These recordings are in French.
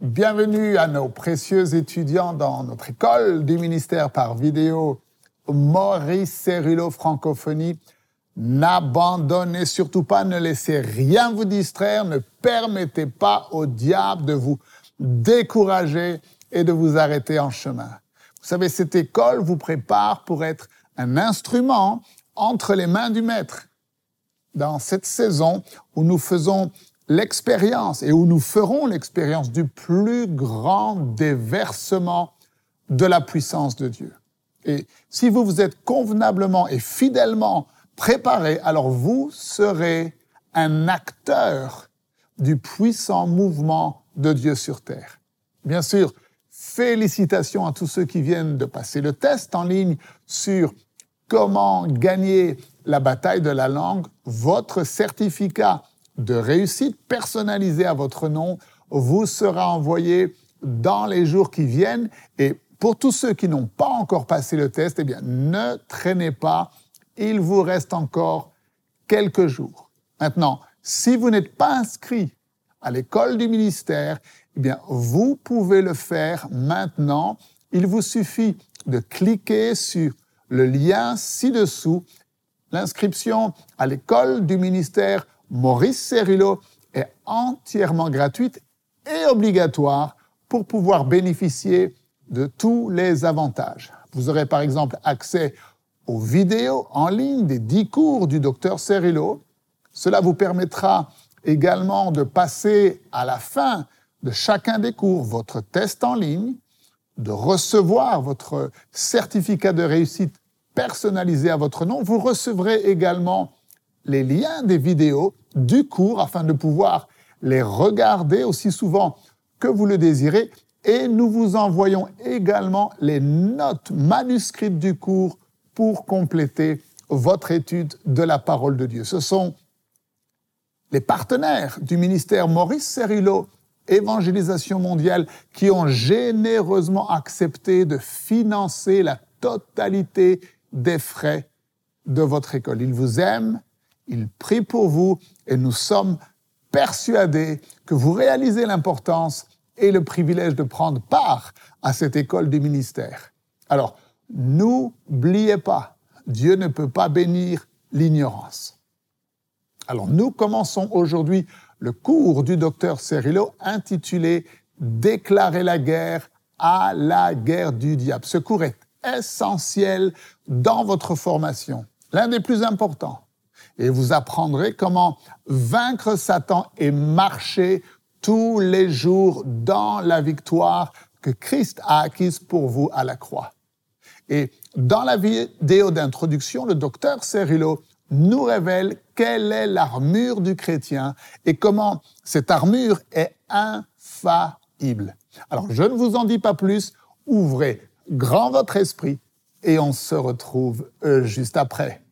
Bienvenue à nos précieux étudiants dans notre école du ministère par vidéo Maurice Cerullo Francophonie. N'abandonnez surtout pas, ne laissez rien vous distraire, ne permettez pas au diable de vous décourager et de vous arrêter en chemin. Vous savez, cette école vous prépare pour être un instrument entre les mains du maître. Dans cette saison où nous faisons l'expérience et où nous ferons l'expérience du plus grand déversement de la puissance de Dieu. Et si vous vous êtes convenablement et fidèlement préparé, alors vous serez un acteur du puissant mouvement de Dieu sur terre. Bien sûr, félicitations à tous ceux qui viennent de passer le test en ligne sur comment gagner la bataille de la langue. Votre certificat de réussite personnalisé à votre nom vous sera envoyé dans les jours qui viennent. Et pour tous ceux qui n'ont pas encore passé le test, eh bien, ne traînez pas. Il vous reste encore quelques jours. Maintenant, si vous n'êtes pas inscrit à l'école du ministère, eh bien, vous pouvez le faire maintenant. Il vous suffit de cliquer sur le lien ci-dessous. L'inscription à l'école du ministère Maurice Cerullo est entièrement gratuite et obligatoire pour pouvoir bénéficier de tous les avantages. Vous aurez par exemple accès aux vidéos en ligne des 10 cours du docteur Cerullo. Cela vous permettra également de passer à la fin de chacun des cours votre test en ligne, de recevoir votre certificat de réussite personnalisé à votre nom. Vous recevrez également les liens des vidéos du cours afin de pouvoir les regarder aussi souvent que vous le désirez. Et nous vous envoyons également les notes manuscrites du cours pour compléter votre étude de la parole de Dieu. Ce sont les partenaires du ministère Maurice Cerullo, Évangélisation mondiale, qui ont généreusement accepté de financer la totalité des frais de votre école. Ils vous aiment, ils prient pour vous et nous sommes persuadés que vous réalisez l'importance et le privilège de prendre part à cette école du ministère. Alors, n'oubliez pas, Dieu ne peut pas bénir l'ignorance. Alors nous commençons aujourd'hui le cours du docteur Cerillo intitulé Déclarer la guerre à la guerre du diable. Ce cours est essentiel dans votre formation, l'un des plus importants. Et vous apprendrez comment vaincre Satan et marcher tous les jours dans la victoire que Christ a acquise pour vous à la croix. Et dans la vidéo d'introduction, le docteur Cerillo nous révèle quelle est l'armure du chrétien et comment cette armure est infaillible. Alors, je ne vous en dis pas plus, ouvrez grand votre esprit et on se retrouve euh, juste après.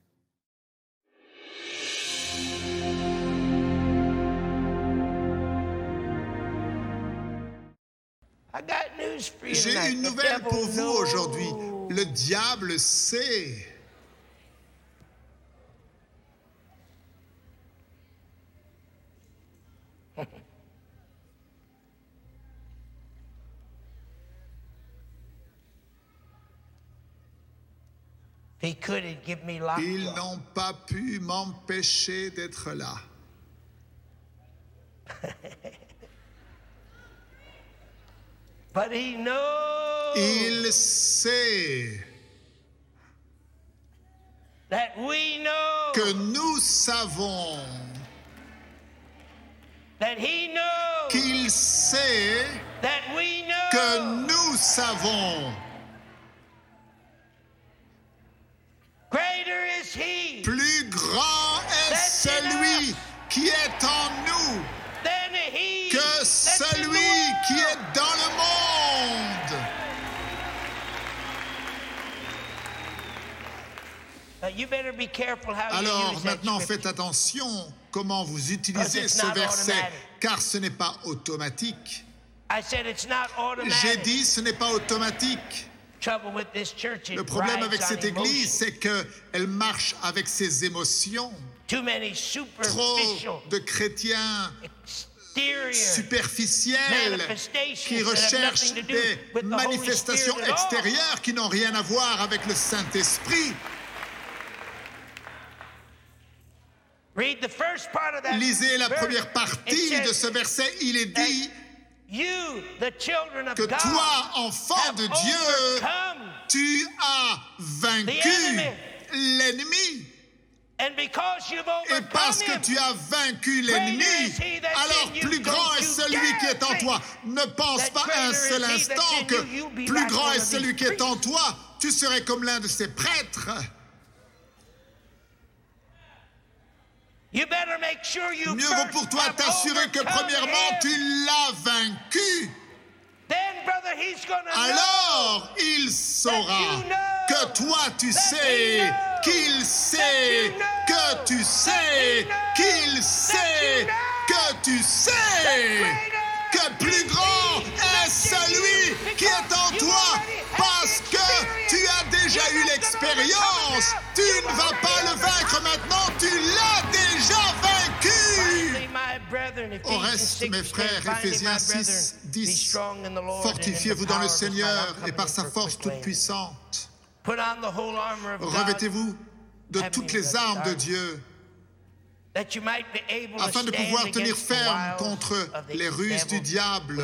J'ai une nouvelle pour vous aujourd'hui. Le diable sait. Ils n'ont pas pu m'empêcher d'être là. Il sait que nous savons qu'il sait que nous savons. Plus grand est celui qui est en nous que celui qui est dans Alors maintenant faites attention comment vous utilisez ce verset, car ce n'est pas automatique. J'ai dit ce n'est pas automatique. Le problème avec cette église, c'est qu'elle marche avec ses émotions. Trop de chrétiens superficielles qui recherchent des manifestations extérieures qui n'ont rien à voir avec le Saint-Esprit. Lisez la première partie de ce verset, il est dit que toi, enfant de Dieu, tu as vaincu l'ennemi. Et parce que tu as vaincu l'ennemi, alors plus grand est celui qui est en toi. Ne pense pas un seul instant que plus grand est celui qui est en toi. Tu serais comme l'un de ces prêtres. Mieux vaut pour toi t'assurer que premièrement tu l'as vaincu. Alors il saura que toi tu sais, qu'il sait, que tu sais, qu'il sait, que tu sais, que plus grand est celui qui est en toi parce que tu as déjà eu l'expérience. Tu ne vas pas le vaincre maintenant, tu l'as vaincu. Au reste, mes frères, Ephésiens 6, 10, fortifiez-vous dans le Seigneur et par sa force toute puissante. Revêtez-vous de toutes les armes de Dieu afin de pouvoir tenir ferme contre les ruses du diable,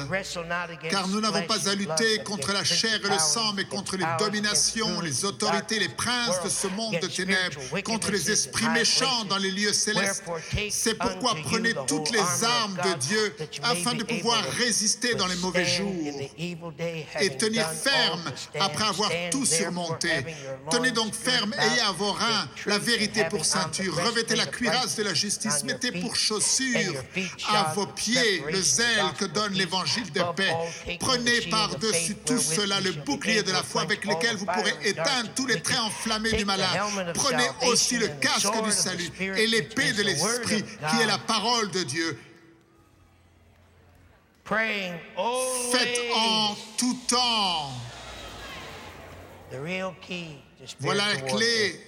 car nous n'avons pas à lutter contre la chair et le sang, mais contre les dominations, les autorités, les princes de ce monde de ténèbres, contre les esprits méchants dans les lieux célestes. C'est pourquoi prenez toutes les armes de Dieu afin de pouvoir résister dans les mauvais jours et tenir ferme après avoir tout surmonté. Tenez donc ferme, ayez à vos reins la vérité pour ceinture, revêtez la cuirasse de la justice, mettez pour chaussure à vos pieds le zèle que donne l'évangile de paix. Prenez par-dessus tout cela le bouclier de la foi avec lequel vous pourrez éteindre tous les traits enflammés du malin. Prenez aussi le casque du salut et l'épée de l'esprit qui est la parole de Dieu. Faites en tout temps. Voilà la clé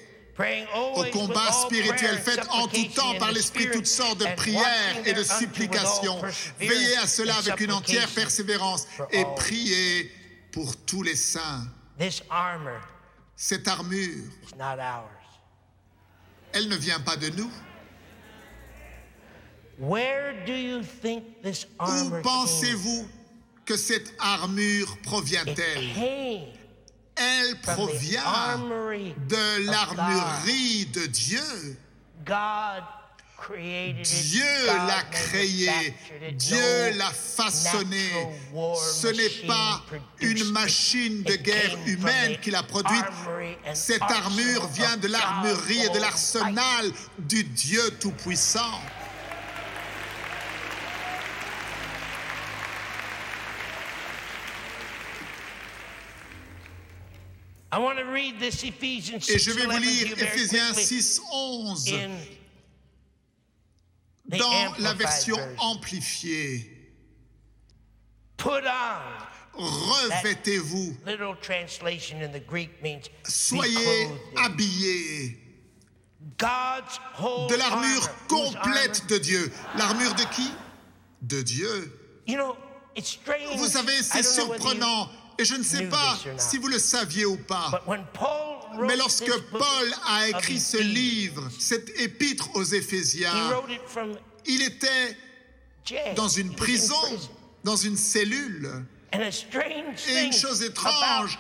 au combat spirituel. Faites en tout temps par l'Esprit toutes sortes de prières et de supplications. Veillez à cela avec une entière persévérance et priez pour tous les saints. Cette armure, elle ne vient pas de nous. Où pensez-vous que cette armure provient-elle? Elle provient de l'armurerie de Dieu. Dieu l'a créée, Dieu l'a façonnée. Ce n'est pas une machine de guerre humaine qui l'a produite. Cette armure vient de l'armurerie et de l'arsenal du Dieu Tout-Puissant. Et je vais vous lire Ephésiens 6, 11 dans la version amplifiée. Revêtez-vous. Soyez habillés de l'armure complète de Dieu. L'armure de qui? De Dieu. Vous savez, c'est surprenant. Et je ne sais pas si vous le saviez ou pas, mais lorsque Paul a écrit ce livre, cette épître aux Éphésiens, il était dans une prison, dans une cellule. Et une chose étrange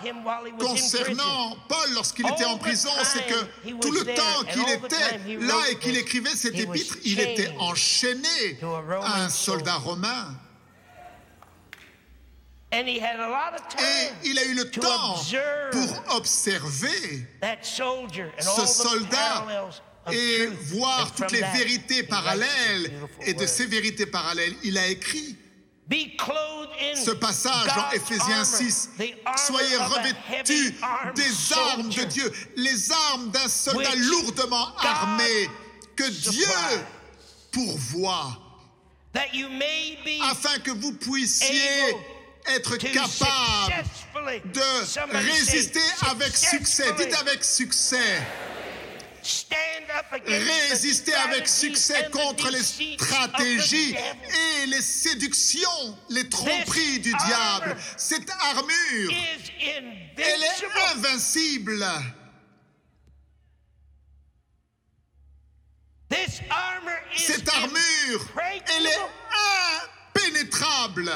concernant Paul lorsqu'il était en prison, c'est que tout le temps qu'il était là et qu'il écrivait cette épître, il était enchaîné à un soldat romain. Et il a eu le temps pour observer ce soldat et voir toutes les vérités parallèles. Et de ces vérités parallèles, il a écrit ce passage en Éphésiens 6. Soyez revêtus des armes de Dieu, les armes d'un soldat lourdement armé que Dieu pourvoit, afin que vous puissiez être capable de résister avec succès. Dites avec succès. résister avec succès contre les stratégies et les séductions, les tromperies du diable. Cette armure, elle est invincible. Cette armure, elle est impénétrable.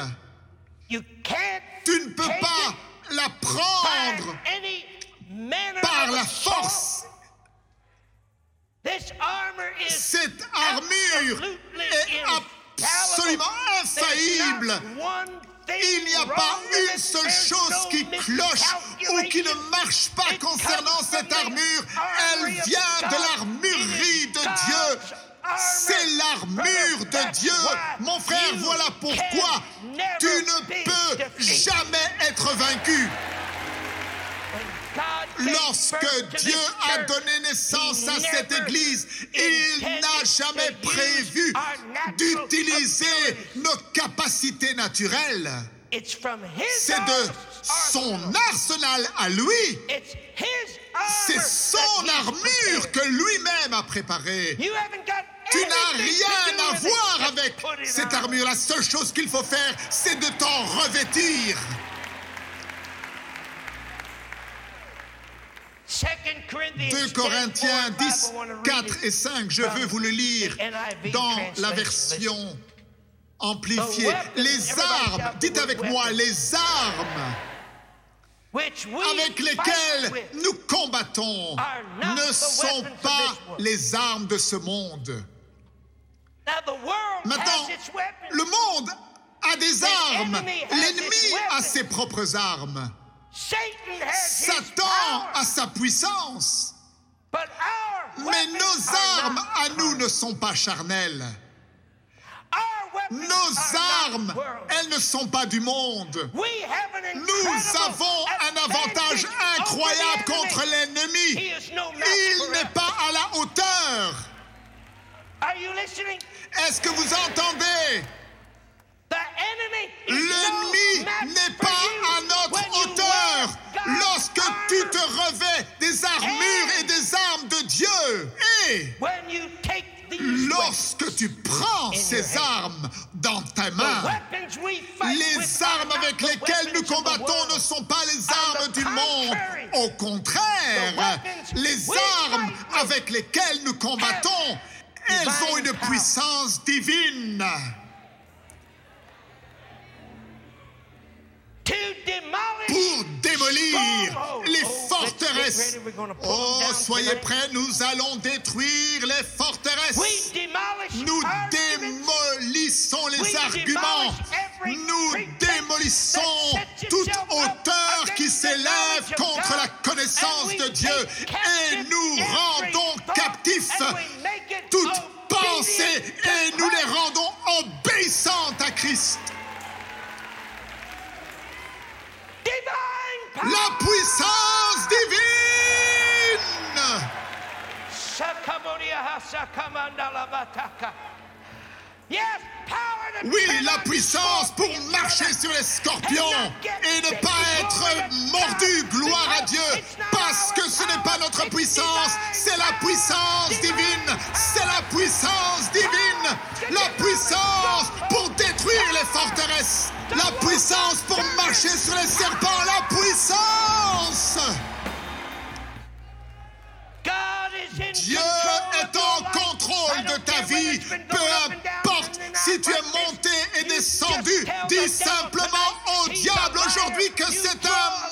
Tu ne peux pas la prendre par la force. Cette armure est absolument infaillible. Il n'y a pas une seule chose qui cloche ou qui ne marche pas concernant cette armure. Elle vient de l'armurerie de Dieu. C'est l'armure de Dieu. Mon frère, voilà pourquoi tu ne peux jamais être vaincu. Lorsque Dieu a donné naissance à cette Église, il n'a jamais prévu d'utiliser nos capacités naturelles. C'est de son arsenal à lui. C'est son armure que lui-même a préparée. Tu n'as rien à voir avec cette armure. La seule chose qu'il faut faire, c'est de t'en revêtir. 2 Corinthiens 10, 4 et 5, je veux vous le lire dans la version amplifiée. Les armes, dites avec moi, les armes avec lesquelles nous combattons ne sont pas les armes de ce monde. Maintenant, le monde a des armes. L'ennemi a ses propres armes. Satan a sa puissance. Mais nos armes à nous ne sont pas charnelles. Nos armes, elles ne sont pas du monde. Nous avons un avantage incroyable contre l'ennemi. Il n'est pas à la hauteur. Est-ce que vous entendez? L'ennemi n'est pas à notre hauteur lorsque tu te revais des armures et des armes de Dieu. Et lorsque tu prends ces armes dans ta main, les armes avec lesquelles nous combattons ne sont pas les armes du monde. Au contraire, les armes avec lesquelles nous combattons, elles ont une puissance divine. pour démolir les forteresses. Oh, soyez prêts, nous allons détruire les forteresses. Nous démolissons les arguments. Nous démolissons toute hauteur qui s'élève contre la connaissance de Dieu et nous rendons captifs toute pensée et nous les rendons obéissantes à Christ. La puissance Oui, la puissance pour marcher sur les scorpions et ne pas être mordu, gloire à Dieu, parce que ce n'est pas notre puissance, c'est la puissance divine, c'est la puissance divine, la puissance pour détruire les forteresses, la puissance pour marcher sur les serpents, la puissance. Si tu es monté et descendu. Dis simplement au diable aujourd'hui que c'est un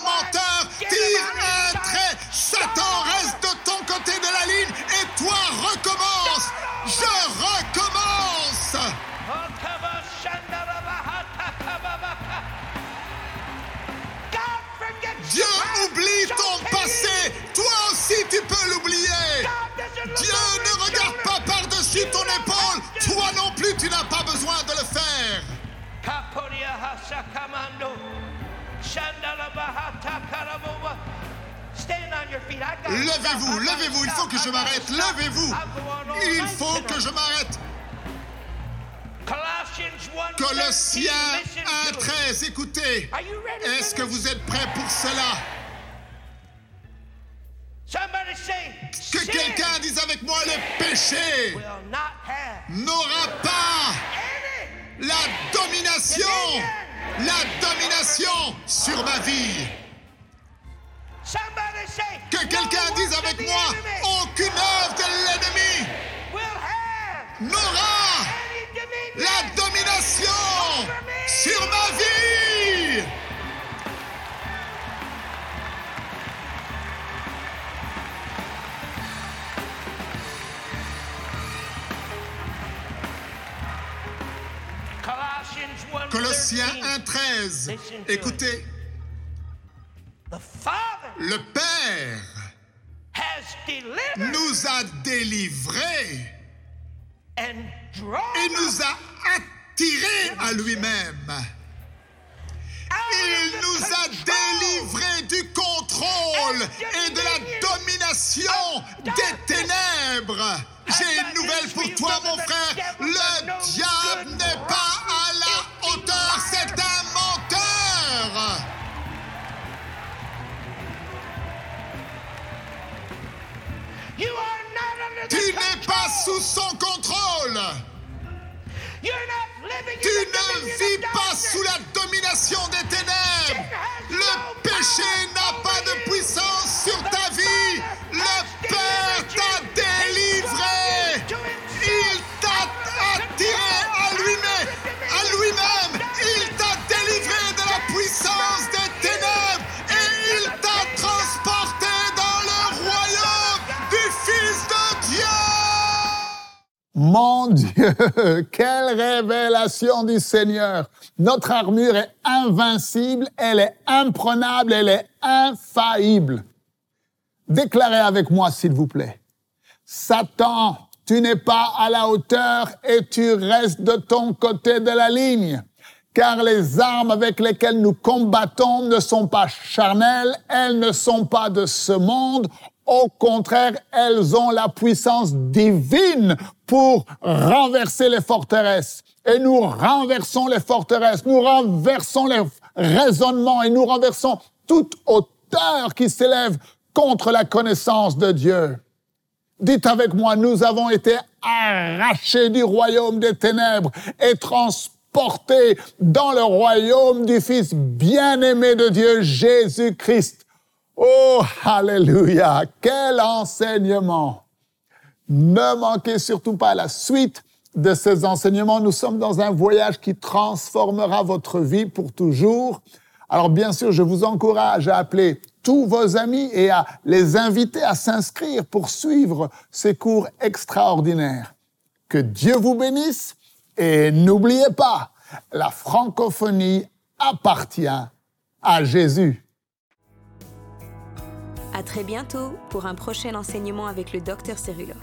Levez-vous, levez-vous, il faut que je m'arrête, levez-vous. Il faut que je m'arrête. Colossiens 1.13, écoutez. Est-ce que vous êtes prêts pour cela? Que quelqu'un dise avec moi, le péché n'aura pas la domination, la domination sur ma vie. Que quelqu'un dise avec moi, aucune œuvre de l'ennemi n'aura Colossiens 1.13. Écoutez. Le Père nous a délivrés et nous a attirés à lui-même. Il nous a délivrés du contrôle et de la domination des ténèbres. J'ai une nouvelle pour toi, mon frère. Le diable n'est pas son contrôle. Tu ne vis pas sous la domination des ténèbres. Le péché n'a pas de puissance Mon Dieu, quelle révélation du Seigneur. Notre armure est invincible, elle est imprenable, elle est infaillible. Déclarez avec moi, s'il vous plaît. Satan, tu n'es pas à la hauteur et tu restes de ton côté de la ligne. Car les armes avec lesquelles nous combattons ne sont pas charnelles, elles ne sont pas de ce monde. Au contraire, elles ont la puissance divine pour renverser les forteresses. Et nous renversons les forteresses, nous renversons les raisonnements et nous renversons toute hauteur qui s'élève contre la connaissance de Dieu. Dites avec moi, nous avons été arrachés du royaume des ténèbres et transportés dans le royaume du Fils bien-aimé de Dieu, Jésus-Christ. Oh, alléluia, quel enseignement. Ne manquez surtout pas la suite de ces enseignements. Nous sommes dans un voyage qui transformera votre vie pour toujours. Alors bien sûr, je vous encourage à appeler tous vos amis et à les inviter à s'inscrire pour suivre ces cours extraordinaires. Que Dieu vous bénisse et n'oubliez pas, la francophonie appartient à Jésus. À très bientôt pour un prochain enseignement avec le docteur Cérulo.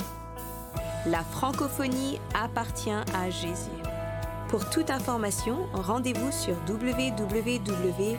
La francophonie appartient à Jésus. Pour toute information, rendez-vous sur www.mcwe.fr.